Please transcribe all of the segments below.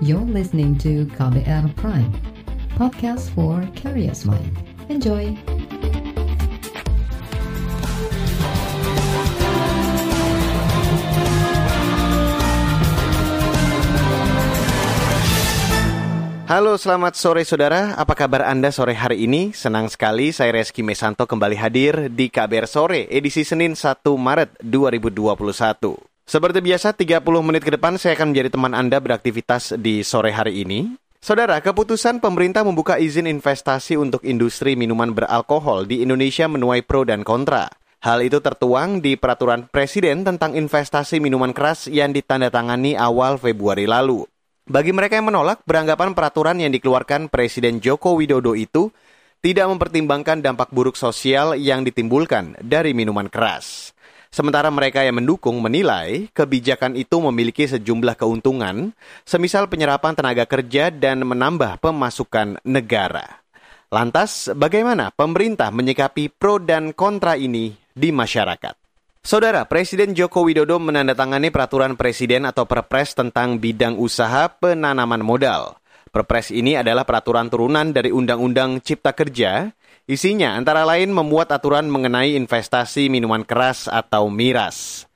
You're listening to KBR Prime, podcast for curious mind. Enjoy! Halo, selamat sore saudara. Apa kabar Anda sore hari ini? Senang sekali saya Reski Mesanto kembali hadir di KBR Sore, edisi Senin 1 Maret 2021. Seperti biasa, 30 menit ke depan saya akan menjadi teman Anda beraktivitas di sore hari ini. Saudara, keputusan pemerintah membuka izin investasi untuk industri minuman beralkohol di Indonesia menuai pro dan kontra. Hal itu tertuang di peraturan presiden tentang investasi minuman keras yang ditandatangani awal Februari lalu. Bagi mereka yang menolak, beranggapan peraturan yang dikeluarkan Presiden Joko Widodo itu tidak mempertimbangkan dampak buruk sosial yang ditimbulkan dari minuman keras. Sementara mereka yang mendukung menilai kebijakan itu memiliki sejumlah keuntungan, semisal penyerapan tenaga kerja dan menambah pemasukan negara. Lantas, bagaimana pemerintah menyikapi pro dan kontra ini di masyarakat? Saudara, Presiden Joko Widodo menandatangani peraturan presiden atau perpres tentang bidang usaha penanaman modal. Perpres ini adalah peraturan turunan dari Undang-Undang Cipta Kerja. Isinya antara lain memuat aturan mengenai investasi minuman keras atau miras.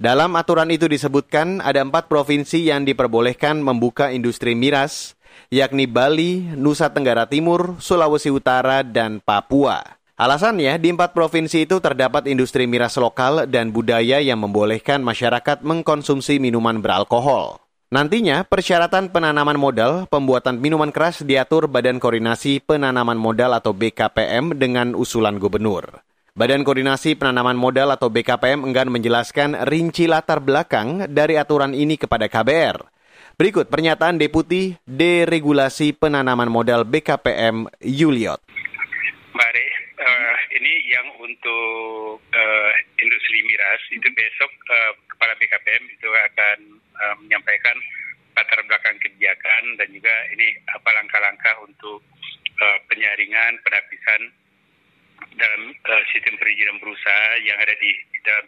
Dalam aturan itu disebutkan ada empat provinsi yang diperbolehkan membuka industri miras, yakni Bali, Nusa Tenggara Timur, Sulawesi Utara, dan Papua. Alasannya, di empat provinsi itu terdapat industri miras lokal dan budaya yang membolehkan masyarakat mengkonsumsi minuman beralkohol. Nantinya, persyaratan penanaman modal pembuatan minuman keras diatur Badan Koordinasi Penanaman Modal atau BKPM dengan usulan gubernur. Badan Koordinasi Penanaman Modal atau BKPM enggan menjelaskan rinci latar belakang dari aturan ini kepada KBR. Berikut pernyataan Deputi Deregulasi Penanaman Modal BKPM Yuliot. Mari uh, ini yang untuk uh, industri miras itu besok uh, kepala BKPM itu akan uh, menyampaikan latar belakang kebijakan dan juga ini apa langkah-langkah untuk uh, penyaringan penapisan dalam uh, sistem perizinan berusaha yang ada di, di dalam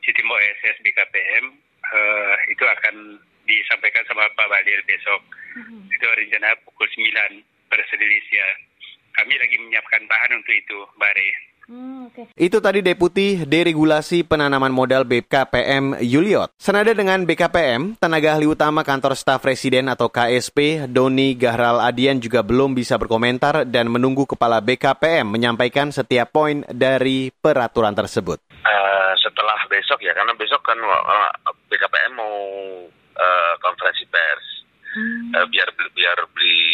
sistem OSS BKPM uh, itu akan disampaikan sama Pak Balir besok. Mm-hmm. Itu rencana pukul 9 pada Indonesia kami lagi menyiapkan bahan untuk itu, Mbak Re. Hmm, okay. Itu tadi Deputi Deregulasi Penanaman Modal BKPM Yuliot. Senada dengan BKPM, tenaga ahli utama kantor staf presiden atau KSP, Doni Gahral Adian juga belum bisa berkomentar dan menunggu Kepala BKPM menyampaikan setiap poin dari peraturan tersebut. Uh, setelah besok ya, karena besok kan BKPM mau uh, konferensi pers. Hmm. Uh, biar biar beli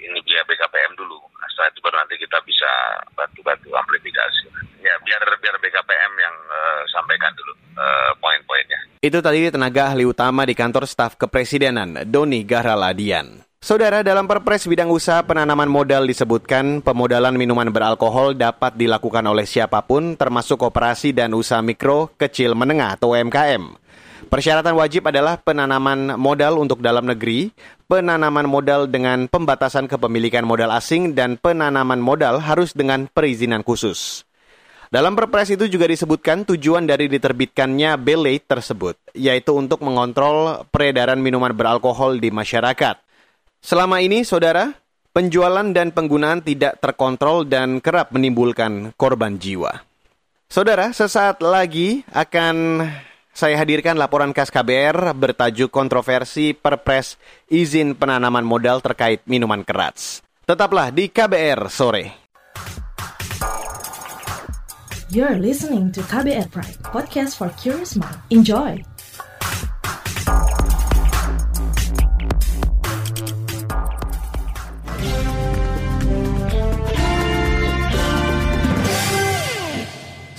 ini biar BKPM dulu setelah itu baru nanti kita bisa bantu-bantu amplifikasi. Ya biar biar BKPM yang uh, sampaikan dulu uh, poin-poinnya. Itu tadi tenaga ahli utama di kantor staf kepresidenan Doni Gahraladian. Saudara, dalam Perpres bidang usaha penanaman modal disebutkan pemodalan minuman beralkohol dapat dilakukan oleh siapa pun termasuk operasi dan usaha mikro, kecil, menengah atau UMKM. Persyaratan wajib adalah penanaman modal untuk dalam negeri, penanaman modal dengan pembatasan kepemilikan modal asing, dan penanaman modal harus dengan perizinan khusus. Dalam perpres itu juga disebutkan tujuan dari diterbitkannya belay tersebut, yaitu untuk mengontrol peredaran minuman beralkohol di masyarakat. Selama ini, saudara, penjualan dan penggunaan tidak terkontrol dan kerap menimbulkan korban jiwa. Saudara, sesaat lagi akan saya hadirkan laporan khas KBR bertajuk kontroversi Perpres izin penanaman modal terkait minuman keras. Tetaplah di KBR sore. You're listening to KBR Pride, podcast for curious mind. Enjoy.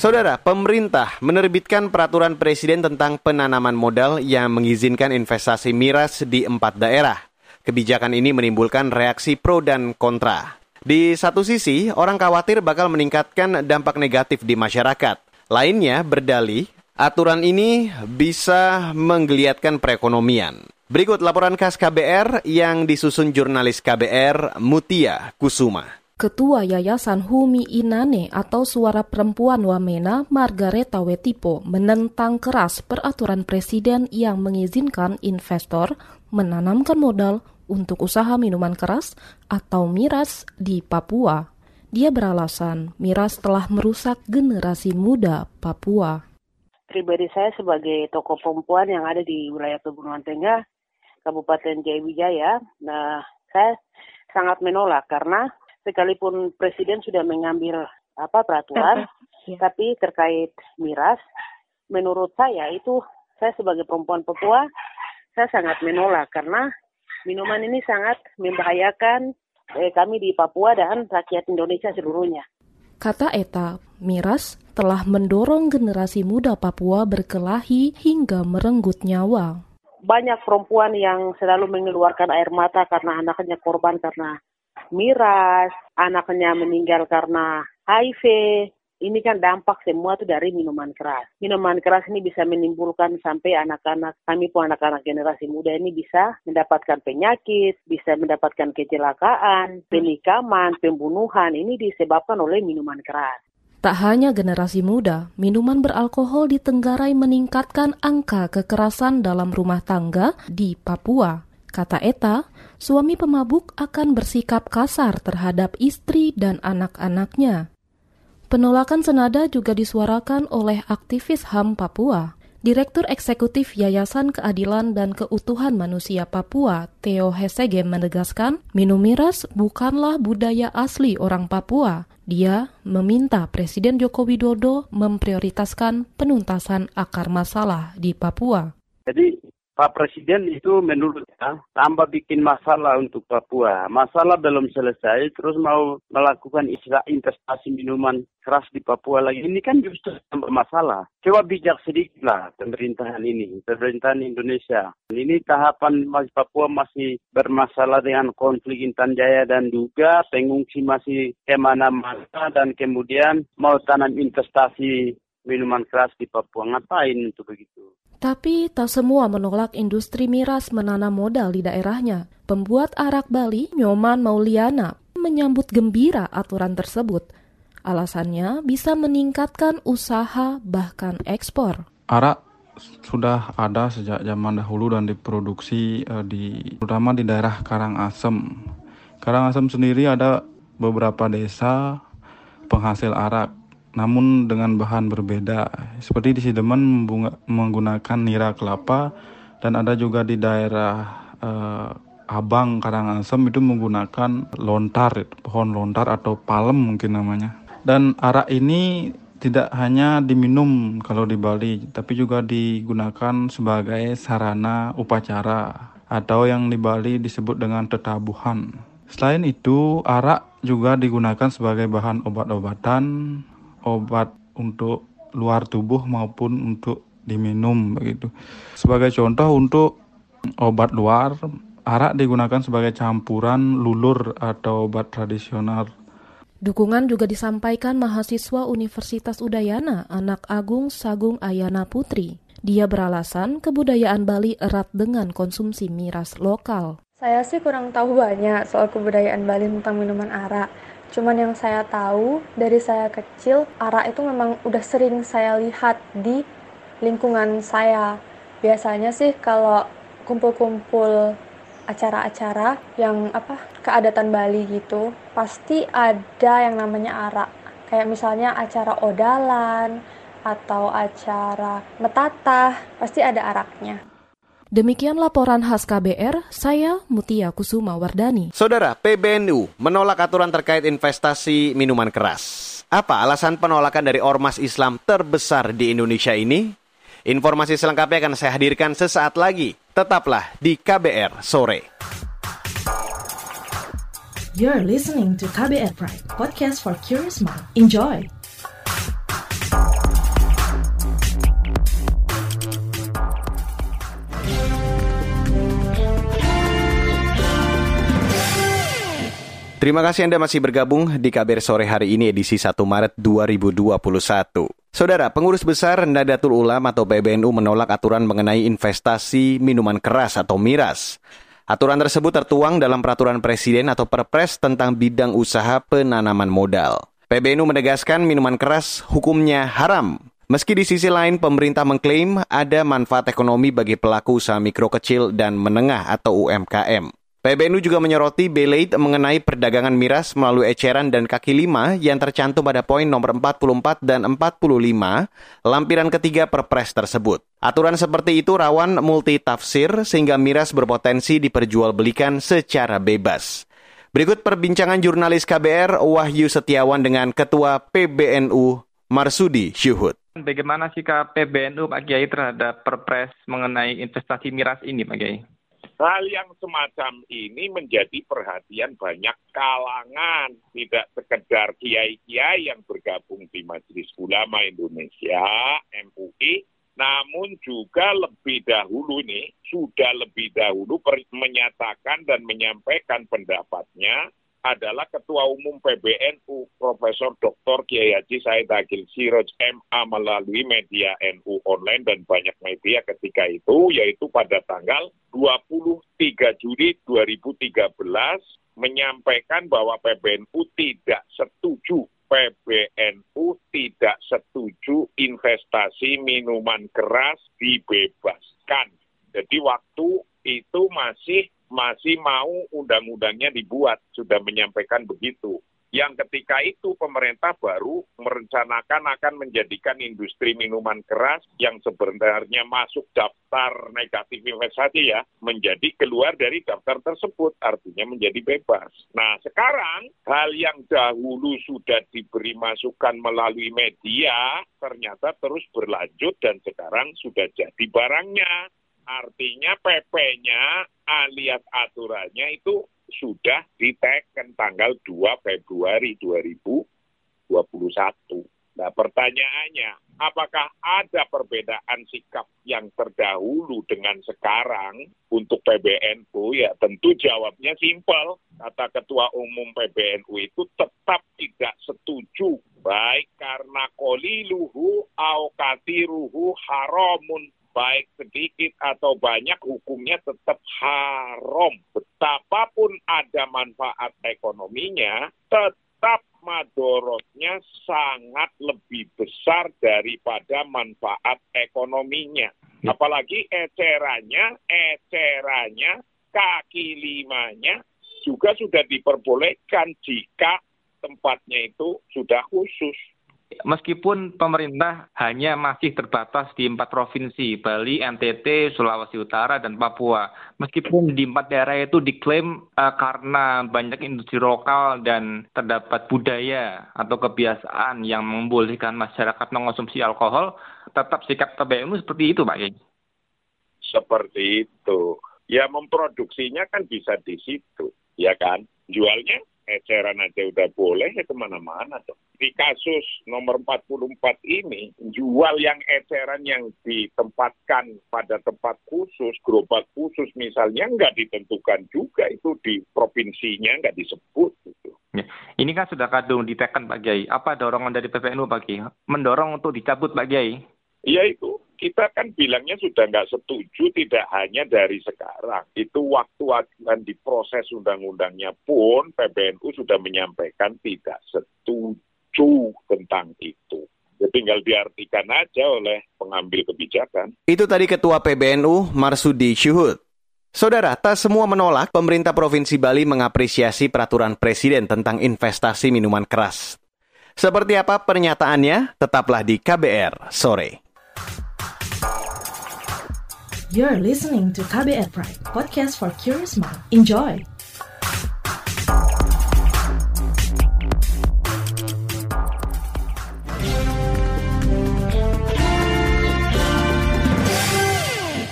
Saudara, pemerintah menerbitkan peraturan presiden tentang penanaman modal yang mengizinkan investasi miras di empat daerah. Kebijakan ini menimbulkan reaksi pro dan kontra. Di satu sisi, orang khawatir bakal meningkatkan dampak negatif di masyarakat. Lainnya berdalih, aturan ini bisa menggeliatkan perekonomian. Berikut laporan khas KBR yang disusun jurnalis KBR Mutia Kusuma. Ketua Yayasan Humi Inane atau Suara Perempuan Wamena, Margareta Wetipo, menentang keras peraturan presiden yang mengizinkan investor menanamkan modal untuk usaha minuman keras atau miras di Papua. Dia beralasan miras telah merusak generasi muda Papua. Pribadi saya sebagai tokoh perempuan yang ada di wilayah Pegunungan Tengah, Kabupaten Jaya nah saya sangat menolak karena sekalipun Presiden sudah mengambil apa peraturan, ya. tapi terkait miras, menurut saya itu saya sebagai perempuan Papua, saya sangat menolak karena Minuman ini sangat membahayakan eh, kami di Papua dan rakyat Indonesia seluruhnya. Kata Eta, miras telah mendorong generasi muda Papua berkelahi hingga merenggut nyawa. Banyak perempuan yang selalu mengeluarkan air mata karena anaknya korban karena miras, anaknya meninggal karena HIV, ini kan dampak semua itu dari minuman keras. Minuman keras ini bisa menimbulkan sampai anak-anak, kami pun anak-anak generasi muda ini bisa mendapatkan penyakit, bisa mendapatkan kecelakaan, penikaman, pembunuhan. Ini disebabkan oleh minuman keras. Tak hanya generasi muda, minuman beralkohol di Tenggarai meningkatkan angka kekerasan dalam rumah tangga di Papua. Kata Eta, suami pemabuk akan bersikap kasar terhadap istri dan anak-anaknya. Penolakan senada juga disuarakan oleh aktivis HAM Papua. Direktur Eksekutif Yayasan Keadilan dan Keutuhan Manusia Papua, Theo Hesege menegaskan, minum miras bukanlah budaya asli orang Papua. Dia meminta Presiden Joko Widodo memprioritaskan penuntasan akar masalah di Papua. Jadi Pak Presiden itu menurutnya tambah bikin masalah untuk Papua. Masalah belum selesai, terus mau melakukan istilah investasi minuman keras di Papua lagi. Ini kan justru tambah masalah. Coba bijak sedikit lah pemerintahan ini, pemerintahan Indonesia. Ini tahapan masih Papua masih bermasalah dengan konflik Intan Jaya dan juga pengungsi masih ke mana-mana dan kemudian mau tanam investasi minuman keras di Papua. Ngapain untuk begitu? Tapi tak semua menolak industri miras menanam modal di daerahnya. Pembuat arak Bali, Nyoman Mauliana, menyambut gembira aturan tersebut. Alasannya bisa meningkatkan usaha bahkan ekspor. Arak sudah ada sejak zaman dahulu dan diproduksi uh, di terutama di daerah Karangasem. Karangasem sendiri ada beberapa desa penghasil arak namun dengan bahan berbeda. Seperti di Sidemen menggunakan nira kelapa dan ada juga di daerah uh, Abang Karangasem itu menggunakan lontar, pohon lontar atau palem mungkin namanya. Dan arak ini tidak hanya diminum kalau di Bali, tapi juga digunakan sebagai sarana upacara atau yang di Bali disebut dengan tetabuhan. Selain itu, arak juga digunakan sebagai bahan obat-obatan, obat untuk luar tubuh maupun untuk diminum begitu. Sebagai contoh untuk obat luar, arak digunakan sebagai campuran lulur atau obat tradisional. Dukungan juga disampaikan mahasiswa Universitas Udayana, anak Agung Sagung Ayana Putri. Dia beralasan kebudayaan Bali erat dengan konsumsi miras lokal. Saya sih kurang tahu banyak soal kebudayaan Bali tentang minuman arak. Cuman yang saya tahu dari saya kecil, arak itu memang udah sering saya lihat di lingkungan saya. Biasanya sih kalau kumpul-kumpul acara-acara yang apa keadatan Bali gitu, pasti ada yang namanya arak. Kayak misalnya acara odalan atau acara metatah, pasti ada araknya. Demikian laporan khas KBR, saya Mutia Kusuma Wardani. Saudara, PBNU menolak aturan terkait investasi minuman keras. Apa alasan penolakan dari ormas Islam terbesar di Indonesia ini? Informasi selengkapnya akan saya hadirkan sesaat lagi. Tetaplah di KBR sore. You're listening to KBR Pride, podcast for curious mind. Enjoy! Terima kasih Anda masih bergabung di KBR Sore hari ini edisi 1 Maret 2021. Saudara, pengurus besar Nadatul Ulama atau PBNU menolak aturan mengenai investasi minuman keras atau miras. Aturan tersebut tertuang dalam peraturan presiden atau perpres tentang bidang usaha penanaman modal. PBNU menegaskan minuman keras hukumnya haram Meski di sisi lain pemerintah mengklaim ada manfaat ekonomi bagi pelaku usaha mikro kecil dan menengah atau UMKM. PBNU juga menyoroti Belate mengenai perdagangan miras melalui eceran dan kaki lima yang tercantum pada poin nomor 44 dan 45 lampiran ketiga perpres tersebut. Aturan seperti itu rawan multi tafsir sehingga miras berpotensi diperjualbelikan secara bebas. Berikut perbincangan jurnalis KBR Wahyu Setiawan dengan Ketua PBNU Marsudi Syuhud. Bagaimana sikap PBNU Pak Kiai terhadap perpres mengenai investasi miras ini Pak Kiai? Hal yang semacam ini menjadi perhatian banyak kalangan, tidak sekedar kiai-kiai yang bergabung di Majelis Ulama Indonesia, MUI, namun juga lebih dahulu nih, sudah lebih dahulu menyatakan dan menyampaikan pendapatnya adalah Ketua Umum PBNU Profesor Dr. Kiai Haji Said Agil Siroj MA melalui media NU online dan banyak media ketika itu yaitu pada tanggal 23 Juli 2013 menyampaikan bahwa PBNU tidak setuju PBNU tidak setuju investasi minuman keras dibebaskan. Jadi waktu itu masih masih mau undang-undangnya dibuat, sudah menyampaikan begitu. Yang ketika itu pemerintah baru merencanakan akan menjadikan industri minuman keras yang sebenarnya masuk daftar negatif investasi ya, menjadi keluar dari daftar tersebut, artinya menjadi bebas. Nah sekarang hal yang dahulu sudah diberi masukan melalui media, ternyata terus berlanjut dan sekarang sudah jadi barangnya. Artinya PP-nya alias aturannya itu sudah diteken tanggal 2 Februari 2021. Nah pertanyaannya, apakah ada perbedaan sikap yang terdahulu dengan sekarang untuk PBNU? Ya tentu jawabnya simpel. Kata Ketua Umum PBNU itu tetap tidak setuju. Baik karena koliluhu au katiruhu haramun baik sedikit atau banyak hukumnya tetap haram. Betapapun ada manfaat ekonominya, tetap madorotnya sangat lebih besar daripada manfaat ekonominya. Ya. Apalagi ecerannya, ecerannya, kaki limanya juga sudah diperbolehkan jika tempatnya itu sudah khusus. Meskipun pemerintah hanya masih terbatas di empat provinsi, Bali, NTT, Sulawesi Utara, dan Papua. Meskipun di empat daerah itu diklaim uh, karena banyak industri lokal dan terdapat budaya atau kebiasaan yang membolehkan masyarakat mengonsumsi alkohol, tetap sikap PBNU seperti itu, Pak Yai. Seperti itu. Ya memproduksinya kan bisa di situ, ya kan? Jualnya eceran aja udah boleh ya ke mana-mana dong. Di kasus nomor 44 ini, jual yang eceran yang ditempatkan pada tempat khusus, gerobak khusus misalnya nggak ditentukan juga itu di provinsinya nggak disebut. Gitu. Ya. Ini kan sudah kadung diteken Pak Kiai. Apa dorongan dari PPNU Pak Kiai? Mendorong untuk dicabut Pak Kiai? Ya itu kita kan bilangnya sudah nggak setuju tidak hanya dari sekarang. Itu waktu akan diproses undang-undangnya pun PBNU sudah menyampaikan tidak setuju tentang itu. Ya tinggal diartikan aja oleh pengambil kebijakan. Itu tadi Ketua PBNU Marsudi Syuhud. Saudara, tak semua menolak pemerintah Provinsi Bali mengapresiasi peraturan Presiden tentang investasi minuman keras. Seperti apa pernyataannya? Tetaplah di KBR sore. You're listening to KBR Pride, podcast for curious mind. Enjoy!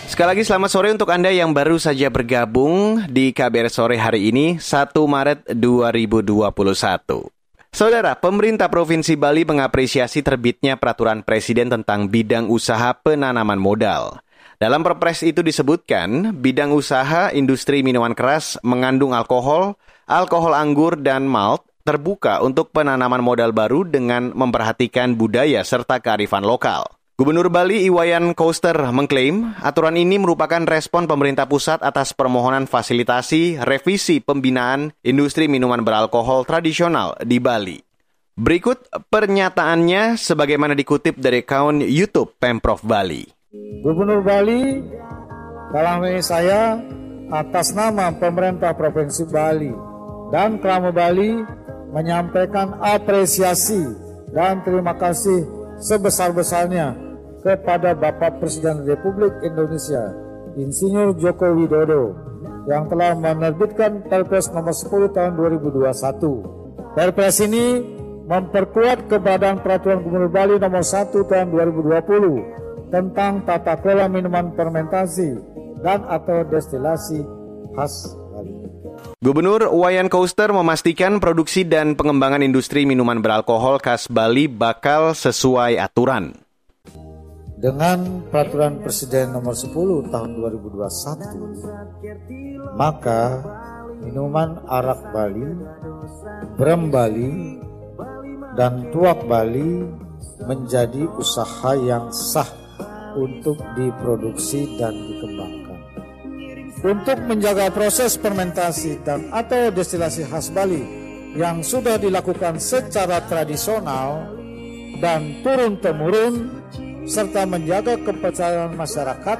Sekali lagi selamat sore untuk Anda yang baru saja bergabung di KBR Sore hari ini, 1 Maret 2021. Saudara, pemerintah Provinsi Bali mengapresiasi terbitnya peraturan presiden tentang bidang usaha penanaman modal. Dalam perpres itu disebutkan, bidang usaha industri minuman keras mengandung alkohol, alkohol anggur, dan malt terbuka untuk penanaman modal baru dengan memperhatikan budaya serta kearifan lokal. Gubernur Bali Iwayan Koster mengklaim aturan ini merupakan respon pemerintah pusat atas permohonan fasilitasi revisi pembinaan industri minuman beralkohol tradisional di Bali. Berikut pernyataannya sebagaimana dikutip dari kaun YouTube Pemprov Bali. Gubernur Bali dalam ini saya atas nama pemerintah Provinsi Bali dan Krama Bali menyampaikan apresiasi dan terima kasih sebesar-besarnya kepada Bapak Presiden Republik Indonesia Insinyur Joko Widodo yang telah menerbitkan Perpres nomor 10 tahun 2021. Perpres ini memperkuat keberadaan Peraturan Gubernur Bali nomor 1 tahun 2020 tentang tata kelola minuman fermentasi dan atau destilasi khas Bali. Gubernur Wayan Koster memastikan produksi dan pengembangan industri minuman beralkohol khas Bali bakal sesuai aturan. Dengan peraturan Presiden nomor 10 tahun 2021, maka minuman arak Bali, brem Bali, dan tuak Bali menjadi usaha yang sah untuk diproduksi dan dikembangkan. Untuk menjaga proses fermentasi dan atau destilasi khas Bali yang sudah dilakukan secara tradisional dan turun-temurun serta menjaga kepercayaan masyarakat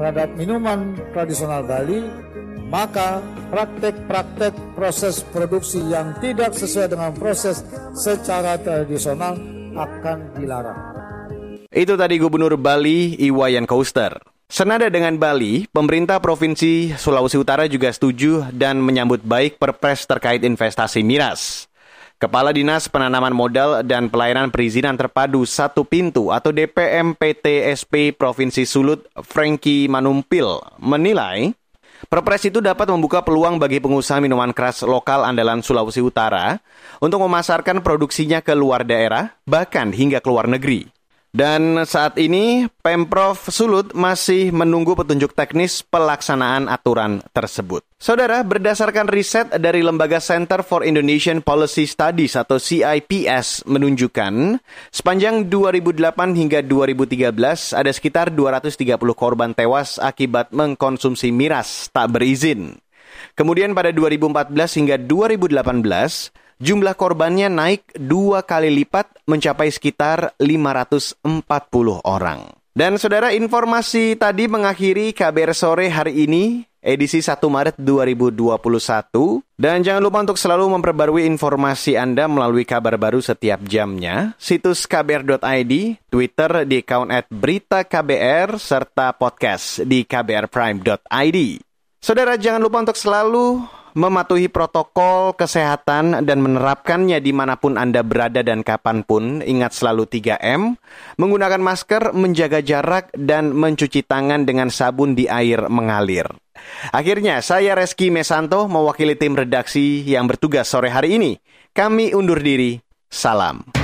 terhadap minuman tradisional Bali, maka praktek-praktek proses produksi yang tidak sesuai dengan proses secara tradisional akan dilarang. Itu tadi Gubernur Bali Iwayan Koster. Senada dengan Bali, pemerintah Provinsi Sulawesi Utara juga setuju dan menyambut baik perpres terkait investasi miras. Kepala Dinas Penanaman Modal dan Pelayanan Perizinan Terpadu Satu Pintu atau DPM PTSP Provinsi Sulut, Frankie Manumpil, menilai Perpres itu dapat membuka peluang bagi pengusaha minuman keras lokal andalan Sulawesi Utara untuk memasarkan produksinya ke luar daerah, bahkan hingga ke luar negeri. Dan saat ini Pemprov Sulut masih menunggu petunjuk teknis pelaksanaan aturan tersebut. Saudara, berdasarkan riset dari Lembaga Center for Indonesian Policy Studies atau CIPS menunjukkan sepanjang 2008 hingga 2013 ada sekitar 230 korban tewas akibat mengkonsumsi miras tak berizin. Kemudian pada 2014 hingga 2018 jumlah korbannya naik dua kali lipat mencapai sekitar 540 orang. Dan saudara informasi tadi mengakhiri KBR sore hari ini edisi 1 Maret 2021. Dan jangan lupa untuk selalu memperbarui informasi Anda melalui kabar baru setiap jamnya. Situs kbr.id, Twitter di account at berita KBR, serta podcast di kbrprime.id. Saudara jangan lupa untuk selalu mematuhi protokol kesehatan dan menerapkannya di mana pun Anda berada dan kapan pun. Ingat selalu 3M, menggunakan masker, menjaga jarak, dan mencuci tangan dengan sabun di air mengalir. Akhirnya, saya Reski Mesanto mewakili tim redaksi yang bertugas sore hari ini. Kami undur diri. Salam.